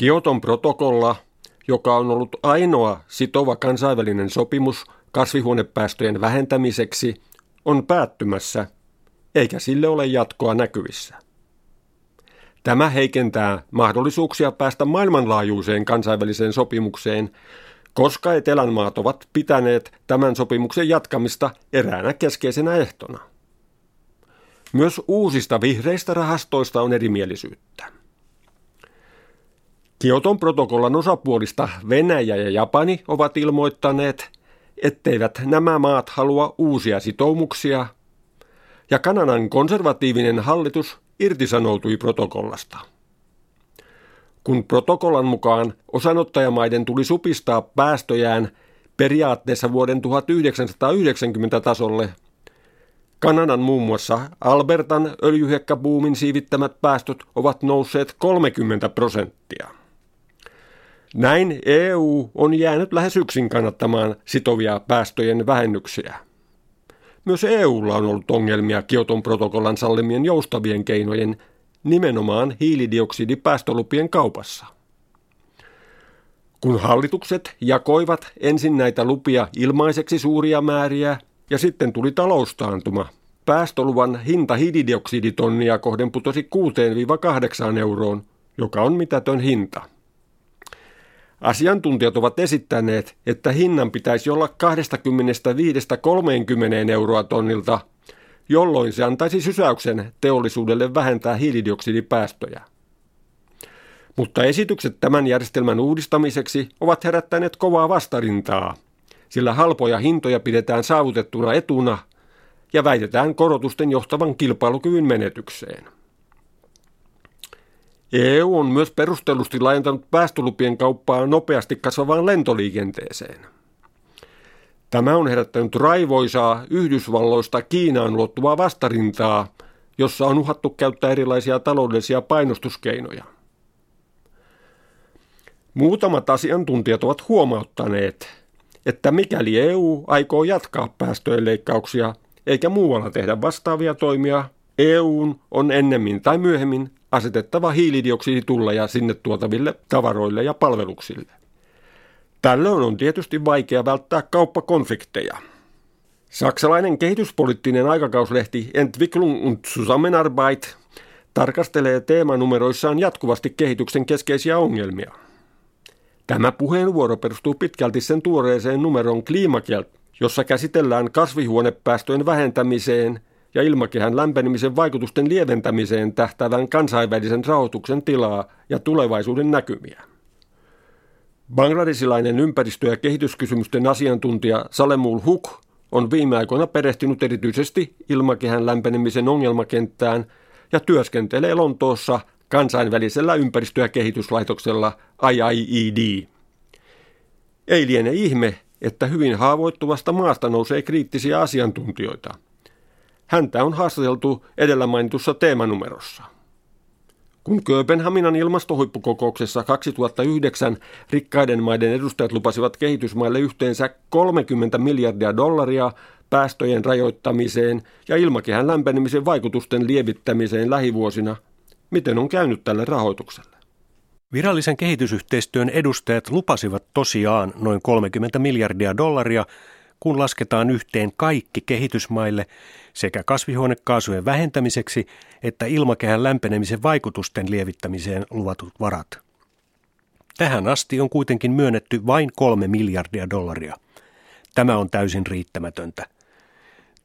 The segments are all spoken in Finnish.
Kioton protokolla, joka on ollut ainoa sitova kansainvälinen sopimus kasvihuonepäästöjen vähentämiseksi, on päättymässä, eikä sille ole jatkoa näkyvissä. Tämä heikentää mahdollisuuksia päästä maailmanlaajuiseen kansainväliseen sopimukseen, koska Etelänmaat ovat pitäneet tämän sopimuksen jatkamista eräänä keskeisenä ehtona. Myös uusista vihreistä rahastoista on erimielisyyttä. Kioton protokollan osapuolista Venäjä ja Japani ovat ilmoittaneet, etteivät nämä maat halua uusia sitoumuksia, ja Kanadan konservatiivinen hallitus irtisanoutui protokollasta. Kun protokollan mukaan osanottajamaiden tuli supistaa päästöjään periaatteessa vuoden 1990 tasolle, Kanadan muun muassa Albertan öljyhekkabuumin siivittämät päästöt ovat nousseet 30 prosenttia. Näin EU on jäänyt lähes yksin kannattamaan sitovia päästöjen vähennyksiä. Myös EUlla on ollut ongelmia Kioton protokollan sallimien joustavien keinojen nimenomaan hiilidioksidipäästölupien kaupassa. Kun hallitukset jakoivat ensin näitä lupia ilmaiseksi suuria määriä ja sitten tuli taloustaantuma, päästöluvan hinta hiilidioksiditonnia kohden putosi 6-8 euroon, joka on mitätön hinta. Asiantuntijat ovat esittäneet, että hinnan pitäisi olla 25-30 euroa tonnilta, jolloin se antaisi sysäyksen teollisuudelle vähentää hiilidioksidipäästöjä. Mutta esitykset tämän järjestelmän uudistamiseksi ovat herättäneet kovaa vastarintaa, sillä halpoja hintoja pidetään saavutettuna etuna ja väitetään korotusten johtavan kilpailukyvyn menetykseen. EU on myös perustellusti laajentanut päästölupien kauppaa nopeasti kasvavaan lentoliikenteeseen. Tämä on herättänyt raivoisaa Yhdysvalloista Kiinaan luottuvaa vastarintaa, jossa on uhattu käyttää erilaisia taloudellisia painostuskeinoja. Muutamat asiantuntijat ovat huomauttaneet, että mikäli EU aikoo jatkaa päästöjen leikkauksia eikä muualla tehdä vastaavia toimia, EUn on ennemmin tai myöhemmin asetettava hiilidioksiditulleja sinne tuotaville tavaroille ja palveluksille. Tällöin on tietysti vaikea välttää kauppakonflikteja. Saksalainen kehityspoliittinen aikakauslehti Entwicklung und Zusammenarbeit tarkastelee teemanumeroissaan jatkuvasti kehityksen keskeisiä ongelmia. Tämä puheenvuoro perustuu pitkälti sen tuoreeseen numeron Klimakelt, jossa käsitellään kasvihuonepäästöjen vähentämiseen ja ilmakehän lämpenemisen vaikutusten lieventämiseen tähtävän kansainvälisen rahoituksen tilaa ja tulevaisuuden näkymiä. Bangladesilainen ympäristö- ja kehityskysymysten asiantuntija Salemul Huk on viime aikoina perehtynyt erityisesti ilmakehän lämpenemisen ongelmakenttään ja työskentelee Lontoossa kansainvälisellä ympäristö- ja kehityslaitoksella IIED. Ei liene ihme, että hyvin haavoittuvasta maasta nousee kriittisiä asiantuntijoita – Häntä on haastateltu edellä mainitussa teemanumerossa. Kun Kööpenhaminan ilmastohuippukokouksessa 2009 rikkaiden maiden edustajat lupasivat kehitysmaille yhteensä 30 miljardia dollaria päästöjen rajoittamiseen ja ilmakehän lämpenemisen vaikutusten lievittämiseen lähivuosina, miten on käynyt tälle rahoitukselle? Virallisen kehitysyhteistyön edustajat lupasivat tosiaan noin 30 miljardia dollaria kun lasketaan yhteen kaikki kehitysmaille sekä kasvihuonekaasujen vähentämiseksi että ilmakehän lämpenemisen vaikutusten lievittämiseen luvatut varat. Tähän asti on kuitenkin myönnetty vain kolme miljardia dollaria. Tämä on täysin riittämätöntä.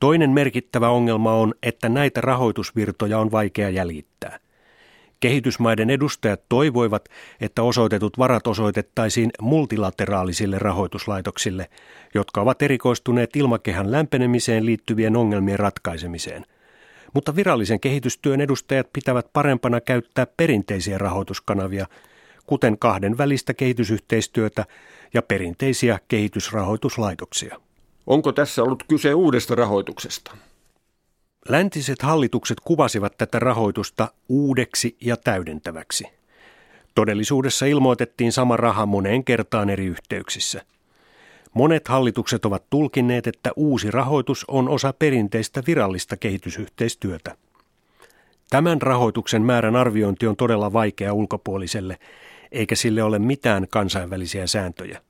Toinen merkittävä ongelma on, että näitä rahoitusvirtoja on vaikea jäljittää. Kehitysmaiden edustajat toivoivat, että osoitetut varat osoitettaisiin multilateraalisille rahoituslaitoksille, jotka ovat erikoistuneet ilmakehän lämpenemiseen liittyvien ongelmien ratkaisemiseen. Mutta virallisen kehitystyön edustajat pitävät parempana käyttää perinteisiä rahoituskanavia, kuten kahden välistä kehitysyhteistyötä ja perinteisiä kehitysrahoituslaitoksia. Onko tässä ollut kyse uudesta rahoituksesta? Läntiset hallitukset kuvasivat tätä rahoitusta uudeksi ja täydentäväksi. Todellisuudessa ilmoitettiin sama raha moneen kertaan eri yhteyksissä. Monet hallitukset ovat tulkinneet, että uusi rahoitus on osa perinteistä virallista kehitysyhteistyötä. Tämän rahoituksen määrän arviointi on todella vaikea ulkopuoliselle, eikä sille ole mitään kansainvälisiä sääntöjä.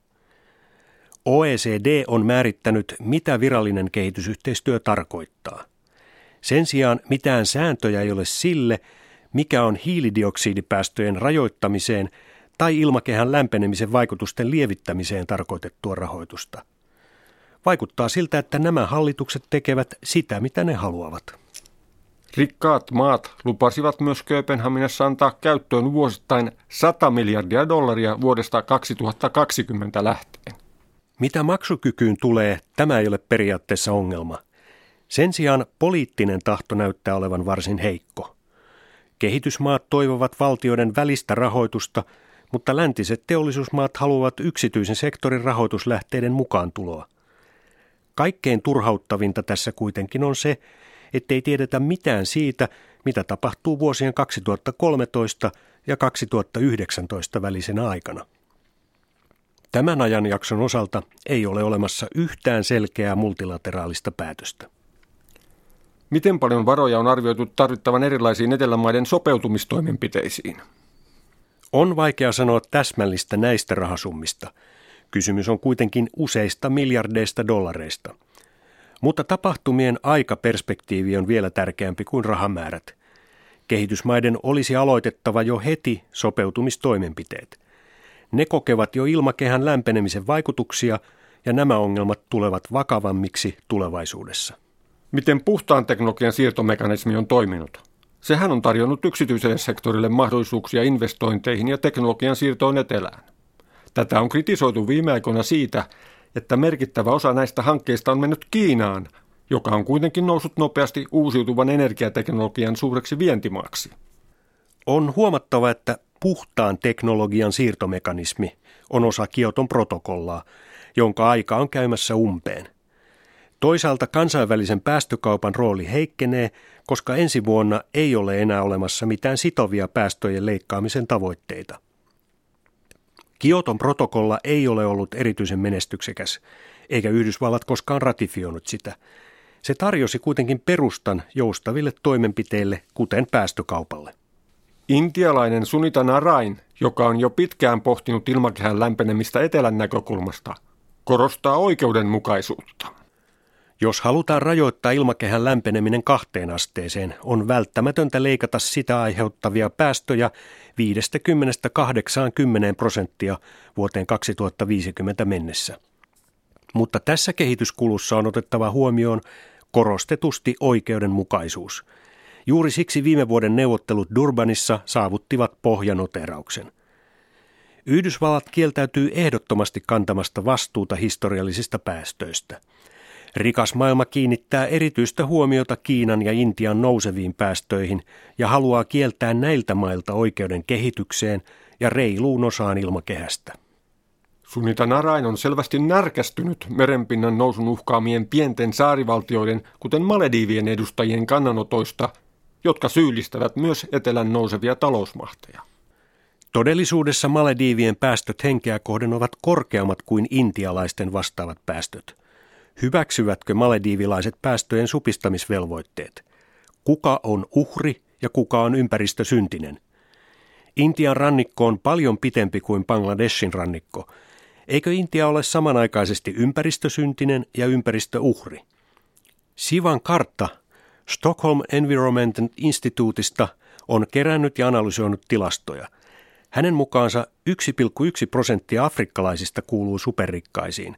OECD on määrittänyt, mitä virallinen kehitysyhteistyö tarkoittaa. Sen sijaan mitään sääntöjä ei ole sille, mikä on hiilidioksidipäästöjen rajoittamiseen tai ilmakehän lämpenemisen vaikutusten lievittämiseen tarkoitettua rahoitusta. Vaikuttaa siltä, että nämä hallitukset tekevät sitä, mitä ne haluavat. Rikkaat maat lupasivat myös Kööpenhaminassa antaa käyttöön vuosittain 100 miljardia dollaria vuodesta 2020 lähtien. Mitä maksukykyyn tulee, tämä ei ole periaatteessa ongelma. Sen sijaan poliittinen tahto näyttää olevan varsin heikko. Kehitysmaat toivovat valtioiden välistä rahoitusta, mutta läntiset teollisuusmaat haluavat yksityisen sektorin rahoituslähteiden mukaan tuloa. Kaikkein turhauttavinta tässä kuitenkin on se, ettei tiedetä mitään siitä, mitä tapahtuu vuosien 2013 ja 2019 välisenä aikana. Tämän ajanjakson osalta ei ole olemassa yhtään selkeää multilateraalista päätöstä. Miten paljon varoja on arvioitu tarvittavan erilaisiin etelämaiden sopeutumistoimenpiteisiin? On vaikea sanoa täsmällistä näistä rahasummista. Kysymys on kuitenkin useista miljardeista dollareista. Mutta tapahtumien aikaperspektiivi on vielä tärkeämpi kuin rahamäärät. Kehitysmaiden olisi aloitettava jo heti sopeutumistoimenpiteet – ne kokevat jo ilmakehän lämpenemisen vaikutuksia ja nämä ongelmat tulevat vakavammiksi tulevaisuudessa. Miten puhtaan teknologian siirtomekanismi on toiminut? Sehän on tarjonnut yksityiselle sektorille mahdollisuuksia investointeihin ja teknologian siirtoon etelään. Tätä on kritisoitu viime aikoina siitä, että merkittävä osa näistä hankkeista on mennyt Kiinaan, joka on kuitenkin noussut nopeasti uusiutuvan energiateknologian suureksi vientimaaksi. On huomattava, että puhtaan teknologian siirtomekanismi on osa Kioton protokollaa, jonka aika on käymässä umpeen. Toisaalta kansainvälisen päästökaupan rooli heikkenee, koska ensi vuonna ei ole enää olemassa mitään sitovia päästöjen leikkaamisen tavoitteita. Kioton protokolla ei ole ollut erityisen menestyksekäs, eikä Yhdysvallat koskaan ratifioinut sitä. Se tarjosi kuitenkin perustan joustaville toimenpiteille, kuten päästökaupalle. Intialainen Sunita Narain, joka on jo pitkään pohtinut ilmakehän lämpenemistä etelän näkökulmasta, korostaa oikeudenmukaisuutta. Jos halutaan rajoittaa ilmakehän lämpeneminen kahteen asteeseen, on välttämätöntä leikata sitä aiheuttavia päästöjä 50-80 prosenttia vuoteen 2050 mennessä. Mutta tässä kehityskulussa on otettava huomioon korostetusti oikeudenmukaisuus – Juuri siksi viime vuoden neuvottelut Durbanissa saavuttivat pohjanoterauksen. Yhdysvallat kieltäytyy ehdottomasti kantamasta vastuuta historiallisista päästöistä. Rikas maailma kiinnittää erityistä huomiota Kiinan ja Intian nouseviin päästöihin ja haluaa kieltää näiltä mailta oikeuden kehitykseen ja reiluun osaan ilmakehästä. Sunita Narain on selvästi närkästynyt merenpinnan nousun uhkaamien pienten saarivaltioiden, kuten Malediivien edustajien kannanotoista jotka syyllistävät myös etelän nousevia talousmahteja. Todellisuudessa Malediivien päästöt henkeä kohden ovat korkeammat kuin intialaisten vastaavat päästöt. Hyväksyvätkö malediivilaiset päästöjen supistamisvelvoitteet? Kuka on uhri ja kuka on ympäristösyntinen? Intian rannikko on paljon pitempi kuin Bangladeshin rannikko. Eikö Intia ole samanaikaisesti ympäristösyntinen ja ympäristöuhri? Sivan kartta Stockholm Environment Instituutista on kerännyt ja analysoinut tilastoja. Hänen mukaansa 1,1 prosenttia afrikkalaisista kuuluu superrikkaisiin,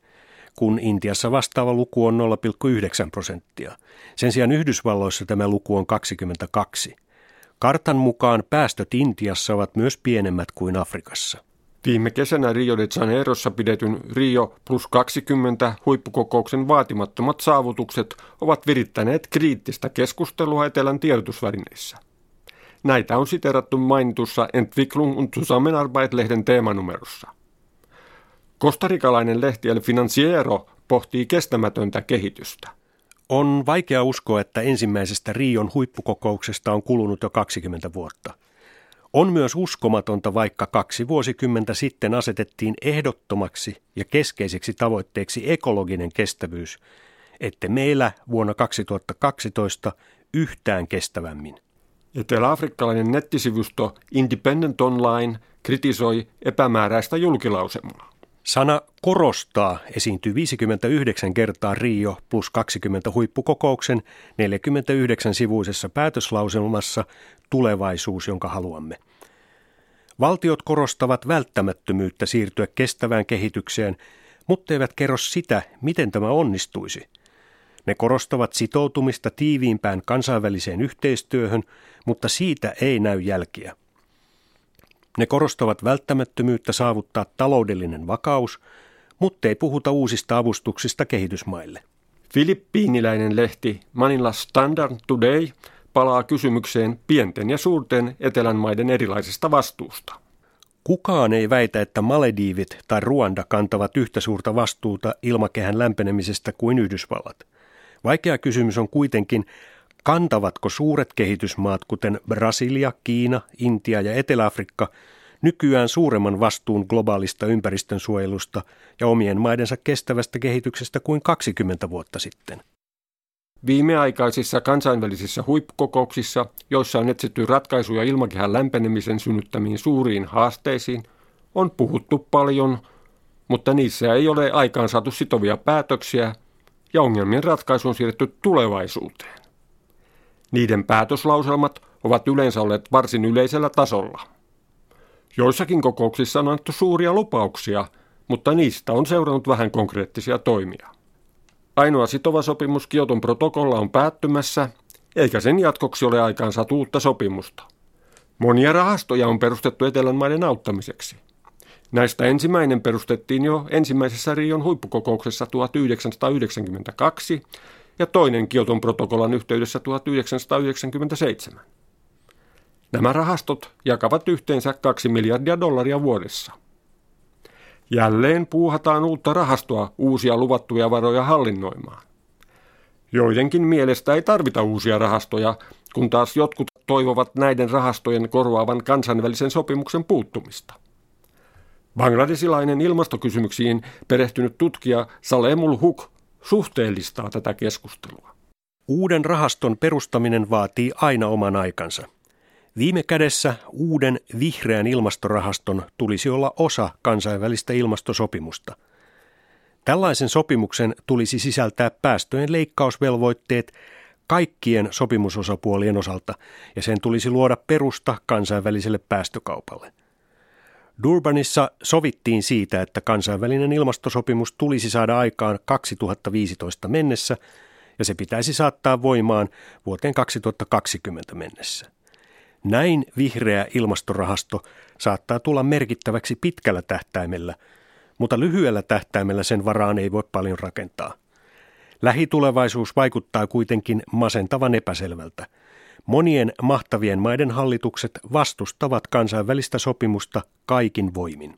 kun Intiassa vastaava luku on 0,9 prosenttia. Sen sijaan Yhdysvalloissa tämä luku on 22. Kartan mukaan päästöt Intiassa ovat myös pienemmät kuin Afrikassa. Viime kesänä Rio de Janeirossa pidetyn Rio plus 20 huippukokouksen vaatimattomat saavutukset ovat virittäneet kriittistä keskustelua etelän tiedotusvälineissä. Näitä on siterattu mainitussa Entwicklung und Zusammenarbeit-lehden teemanumerossa. Kostarikalainen lehti El Financiero pohtii kestämätöntä kehitystä. On vaikea uskoa, että ensimmäisestä Rion huippukokouksesta on kulunut jo 20 vuotta – on myös uskomatonta, vaikka kaksi vuosikymmentä sitten asetettiin ehdottomaksi ja keskeiseksi tavoitteeksi ekologinen kestävyys, että meillä vuonna 2012 yhtään kestävämmin. Etelä-afrikkalainen nettisivusto Independent Online kritisoi epämääräistä julkilausemaa. Sana korostaa esiintyy 59 kertaa Rio plus 20 huippukokouksen 49 sivuisessa päätöslauselmassa Tulevaisuus, jonka haluamme. Valtiot korostavat välttämättömyyttä siirtyä kestävään kehitykseen, mutta eivät kerro sitä, miten tämä onnistuisi. Ne korostavat sitoutumista tiiviimpään kansainväliseen yhteistyöhön, mutta siitä ei näy jälkiä. Ne korostavat välttämättömyyttä saavuttaa taloudellinen vakaus, mutta ei puhuta uusista avustuksista kehitysmaille. Filippiiniläinen lehti Manila Standard Today palaa kysymykseen pienten ja suurten etelän maiden erilaisesta vastuusta. Kukaan ei väitä, että Malediivit tai Ruanda kantavat yhtä suurta vastuuta ilmakehän lämpenemisestä kuin Yhdysvallat. Vaikea kysymys on kuitenkin, kantavatko suuret kehitysmaat, kuten Brasilia, Kiina, Intia ja Etelä-Afrikka, nykyään suuremman vastuun globaalista ympäristönsuojelusta ja omien maidensa kestävästä kehityksestä kuin 20 vuotta sitten. Viimeaikaisissa kansainvälisissä huippukokouksissa, joissa on etsitty ratkaisuja ilmakehän lämpenemisen synnyttämiin suuriin haasteisiin, on puhuttu paljon, mutta niissä ei ole aikaan saatu sitovia päätöksiä ja ongelmien ratkaisu on siirretty tulevaisuuteen. Niiden päätöslauselmat ovat yleensä olleet varsin yleisellä tasolla. Joissakin kokouksissa on annettu suuria lupauksia, mutta niistä on seurannut vähän konkreettisia toimia. Ainoa sitova sopimus Kioton protokolla on päättymässä, eikä sen jatkoksi ole aikaan saatu uutta sopimusta. Monia rahastoja on perustettu Etelän maiden auttamiseksi. Näistä ensimmäinen perustettiin jo ensimmäisessä Rion huippukokouksessa 1992 ja toinen Kioton protokollan yhteydessä 1997. Nämä rahastot jakavat yhteensä 2 miljardia dollaria vuodessa. Jälleen puuhataan uutta rahastoa uusia luvattuja varoja hallinnoimaan. Joidenkin mielestä ei tarvita uusia rahastoja, kun taas jotkut toivovat näiden rahastojen korvaavan kansainvälisen sopimuksen puuttumista. Bangladesilainen ilmastokysymyksiin perehtynyt tutkija Salemul Huk suhteellistaa tätä keskustelua. Uuden rahaston perustaminen vaatii aina oman aikansa. Viime kädessä uuden vihreän ilmastorahaston tulisi olla osa kansainvälistä ilmastosopimusta. Tällaisen sopimuksen tulisi sisältää päästöjen leikkausvelvoitteet kaikkien sopimusosapuolien osalta ja sen tulisi luoda perusta kansainväliselle päästökaupalle. Durbanissa sovittiin siitä, että kansainvälinen ilmastosopimus tulisi saada aikaan 2015 mennessä ja se pitäisi saattaa voimaan vuoteen 2020 mennessä. Näin vihreä ilmastorahasto saattaa tulla merkittäväksi pitkällä tähtäimellä, mutta lyhyellä tähtäimellä sen varaan ei voi paljon rakentaa. Lähitulevaisuus vaikuttaa kuitenkin masentavan epäselvältä. Monien mahtavien maiden hallitukset vastustavat kansainvälistä sopimusta kaikin voimin.